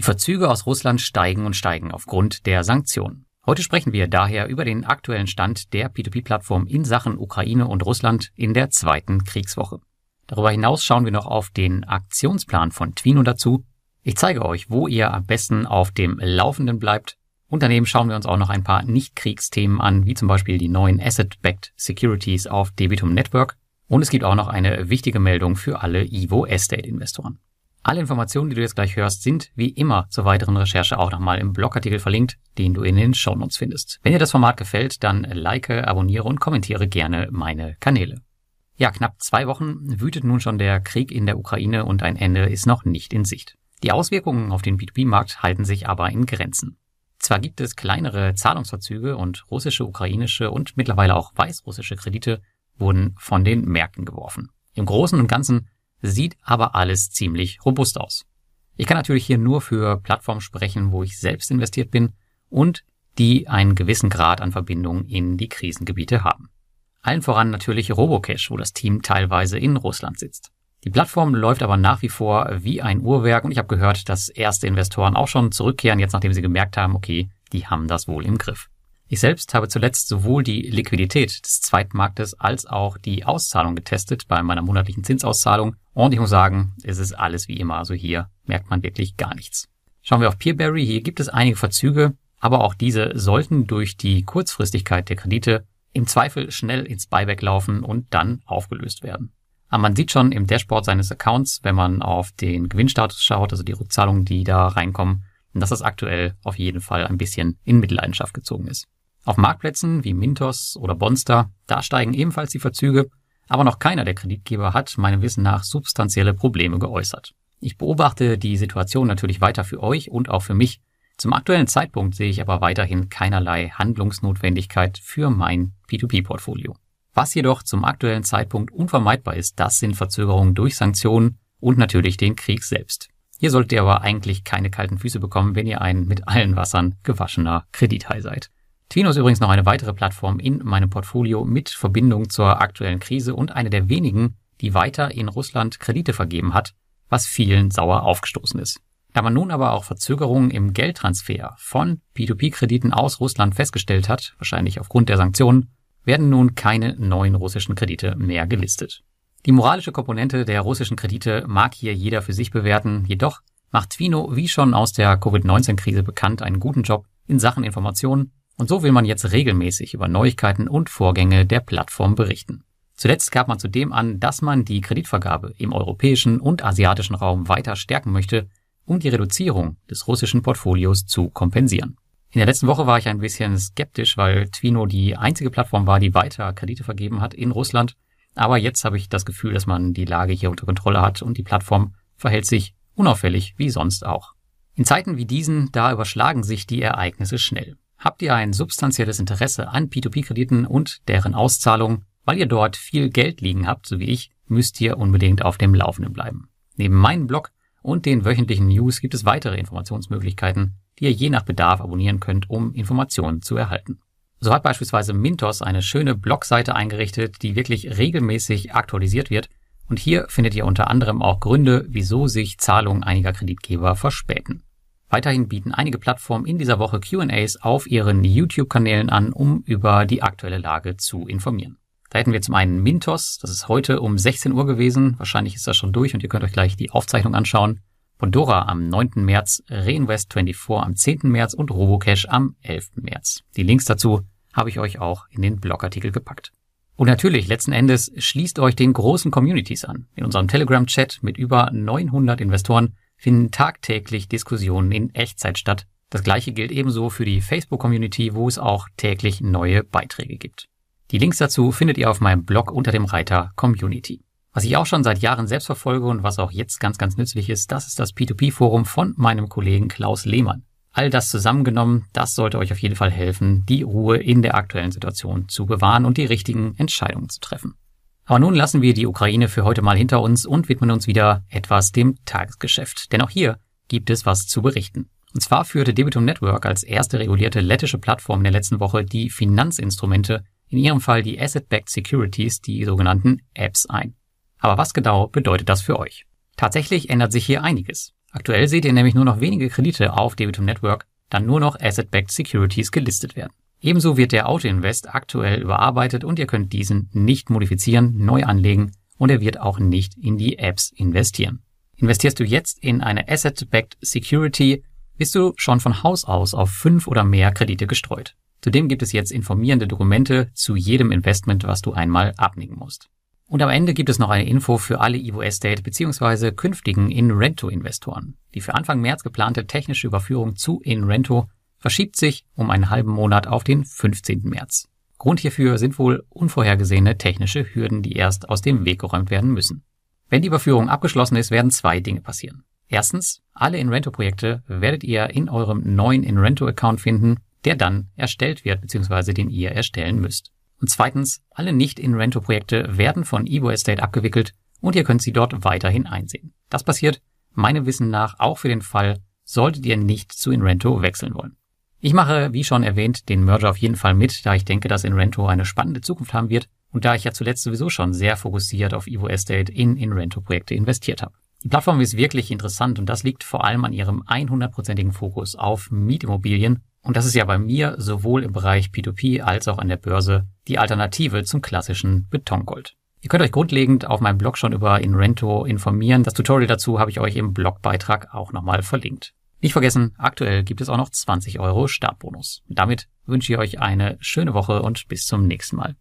Die Verzüge aus Russland steigen und steigen aufgrund der Sanktionen. Heute sprechen wir daher über den aktuellen Stand der P2P-Plattform in Sachen Ukraine und Russland in der zweiten Kriegswoche. Darüber hinaus schauen wir noch auf den Aktionsplan von Twino dazu. Ich zeige euch, wo ihr am besten auf dem Laufenden bleibt. Und daneben schauen wir uns auch noch ein paar Nicht-Kriegsthemen an, wie zum Beispiel die neuen Asset-Backed Securities auf Debitum Network. Und es gibt auch noch eine wichtige Meldung für alle Evo Estate-Investoren. Alle Informationen, die du jetzt gleich hörst, sind wie immer zur weiteren Recherche auch nochmal im Blogartikel verlinkt, den du in den Shownotes findest. Wenn dir das Format gefällt, dann like, abonniere und kommentiere gerne meine Kanäle. Ja, knapp zwei Wochen wütet nun schon der Krieg in der Ukraine und ein Ende ist noch nicht in Sicht. Die Auswirkungen auf den B2B-Markt halten sich aber in Grenzen. Zwar gibt es kleinere Zahlungsverzüge und russische, ukrainische und mittlerweile auch weißrussische Kredite wurden von den Märkten geworfen. Im Großen und Ganzen Sieht aber alles ziemlich robust aus. Ich kann natürlich hier nur für Plattformen sprechen, wo ich selbst investiert bin und die einen gewissen Grad an Verbindung in die Krisengebiete haben. Allen voran natürlich Robocash, wo das Team teilweise in Russland sitzt. Die Plattform läuft aber nach wie vor wie ein Uhrwerk und ich habe gehört, dass erste Investoren auch schon zurückkehren, jetzt nachdem sie gemerkt haben, okay, die haben das wohl im Griff. Ich selbst habe zuletzt sowohl die Liquidität des Zweitmarktes als auch die Auszahlung getestet bei meiner monatlichen Zinsauszahlung und ich muss sagen, es ist alles wie immer, also hier merkt man wirklich gar nichts. Schauen wir auf Peerberry, hier gibt es einige Verzüge, aber auch diese sollten durch die Kurzfristigkeit der Kredite im Zweifel schnell ins Buyback laufen und dann aufgelöst werden. Aber man sieht schon im Dashboard seines Accounts, wenn man auf den Gewinnstatus schaut, also die Rückzahlungen, die da reinkommen, dass das aktuell auf jeden Fall ein bisschen in Mitleidenschaft gezogen ist. Auf Marktplätzen wie Mintos oder Bonster, da steigen ebenfalls die Verzüge, aber noch keiner der Kreditgeber hat meinem Wissen nach substanzielle Probleme geäußert. Ich beobachte die Situation natürlich weiter für euch und auch für mich. Zum aktuellen Zeitpunkt sehe ich aber weiterhin keinerlei Handlungsnotwendigkeit für mein P2P-Portfolio. Was jedoch zum aktuellen Zeitpunkt unvermeidbar ist, das sind Verzögerungen durch Sanktionen und natürlich den Krieg selbst. Hier solltet ihr aber eigentlich keine kalten Füße bekommen, wenn ihr ein mit allen Wassern gewaschener Kredithai seid. Twino ist übrigens noch eine weitere Plattform in meinem Portfolio mit Verbindung zur aktuellen Krise und eine der wenigen, die weiter in Russland Kredite vergeben hat, was vielen sauer aufgestoßen ist. Da man nun aber auch Verzögerungen im Geldtransfer von P2P-Krediten aus Russland festgestellt hat, wahrscheinlich aufgrund der Sanktionen, werden nun keine neuen russischen Kredite mehr gelistet. Die moralische Komponente der russischen Kredite mag hier jeder für sich bewerten, jedoch macht Twino, wie schon aus der Covid-19-Krise bekannt, einen guten Job in Sachen Informationen und so will man jetzt regelmäßig über Neuigkeiten und Vorgänge der Plattform berichten. Zuletzt gab man zudem an, dass man die Kreditvergabe im europäischen und asiatischen Raum weiter stärken möchte, um die Reduzierung des russischen Portfolios zu kompensieren. In der letzten Woche war ich ein bisschen skeptisch, weil Twino die einzige Plattform war, die weiter Kredite vergeben hat in Russland. Aber jetzt habe ich das Gefühl, dass man die Lage hier unter Kontrolle hat und die Plattform verhält sich unauffällig wie sonst auch. In Zeiten wie diesen, da überschlagen sich die Ereignisse schnell. Habt ihr ein substanzielles Interesse an P2P-Krediten und deren Auszahlung, weil ihr dort viel Geld liegen habt, so wie ich, müsst ihr unbedingt auf dem Laufenden bleiben. Neben meinem Blog und den wöchentlichen News gibt es weitere Informationsmöglichkeiten, die ihr je nach Bedarf abonnieren könnt, um Informationen zu erhalten. So hat beispielsweise Mintos eine schöne Blogseite eingerichtet, die wirklich regelmäßig aktualisiert wird. Und hier findet ihr unter anderem auch Gründe, wieso sich Zahlungen einiger Kreditgeber verspäten. Weiterhin bieten einige Plattformen in dieser Woche QAs auf ihren YouTube-Kanälen an, um über die aktuelle Lage zu informieren. Da hätten wir zum einen Mintos, das ist heute um 16 Uhr gewesen, wahrscheinlich ist das schon durch und ihr könnt euch gleich die Aufzeichnung anschauen. Bondora am 9. März, Reinvest24 am 10. März und Robocash am 11. März. Die Links dazu habe ich euch auch in den Blogartikel gepackt. Und natürlich, letzten Endes, schließt euch den großen Communities an. In unserem Telegram-Chat mit über 900 Investoren finden tagtäglich Diskussionen in Echtzeit statt. Das gleiche gilt ebenso für die Facebook-Community, wo es auch täglich neue Beiträge gibt. Die Links dazu findet ihr auf meinem Blog unter dem Reiter Community. Was ich auch schon seit Jahren selbst verfolge und was auch jetzt ganz, ganz nützlich ist, das ist das P2P-Forum von meinem Kollegen Klaus Lehmann. All das zusammengenommen, das sollte euch auf jeden Fall helfen, die Ruhe in der aktuellen Situation zu bewahren und die richtigen Entscheidungen zu treffen. Aber nun lassen wir die Ukraine für heute mal hinter uns und widmen uns wieder etwas dem Tagesgeschäft. Denn auch hier gibt es was zu berichten. Und zwar führte Debitum Network als erste regulierte lettische Plattform in der letzten Woche die Finanzinstrumente, in ihrem Fall die Asset-Backed Securities, die sogenannten Apps ein. Aber was genau bedeutet das für euch? Tatsächlich ändert sich hier einiges. Aktuell seht ihr nämlich nur noch wenige Kredite auf Debitum Network, da nur noch Asset-Backed Securities gelistet werden. Ebenso wird der Auto-Invest aktuell überarbeitet und ihr könnt diesen nicht modifizieren, neu anlegen und er wird auch nicht in die Apps investieren. Investierst du jetzt in eine Asset-Backed Security, bist du schon von Haus aus auf fünf oder mehr Kredite gestreut. Zudem gibt es jetzt informierende Dokumente zu jedem Investment, was du einmal abnicken musst. Und am Ende gibt es noch eine Info für alle Evo Estate bzw. künftigen InRento-Investoren. Die für Anfang März geplante technische Überführung zu InRento verschiebt sich um einen halben Monat auf den 15. März. Grund hierfür sind wohl unvorhergesehene technische Hürden, die erst aus dem Weg geräumt werden müssen. Wenn die Überführung abgeschlossen ist, werden zwei Dinge passieren. Erstens, alle InRento-Projekte werdet ihr in eurem neuen InRento-Account finden, der dann erstellt wird bzw. den ihr erstellen müsst. Und zweitens, alle Nicht-InRento-Projekte werden von Evo Estate abgewickelt und ihr könnt sie dort weiterhin einsehen. Das passiert meinem Wissen nach auch für den Fall, solltet ihr nicht zu InRento wechseln wollen. Ich mache, wie schon erwähnt, den Merger auf jeden Fall mit, da ich denke, dass InRento eine spannende Zukunft haben wird und da ich ja zuletzt sowieso schon sehr fokussiert auf Evo Estate in InRento-Projekte investiert habe. Die Plattform ist wirklich interessant und das liegt vor allem an ihrem 100%igen Fokus auf Mietimmobilien und das ist ja bei mir sowohl im Bereich P2P als auch an der Börse die Alternative zum klassischen Betongold. Ihr könnt euch grundlegend auf meinem Blog schon über InRento informieren. Das Tutorial dazu habe ich euch im Blogbeitrag auch nochmal verlinkt. Nicht vergessen, aktuell gibt es auch noch 20 Euro Startbonus. damit wünsche ich euch eine schöne Woche und bis zum nächsten Mal.